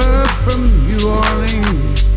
came from New Orleans.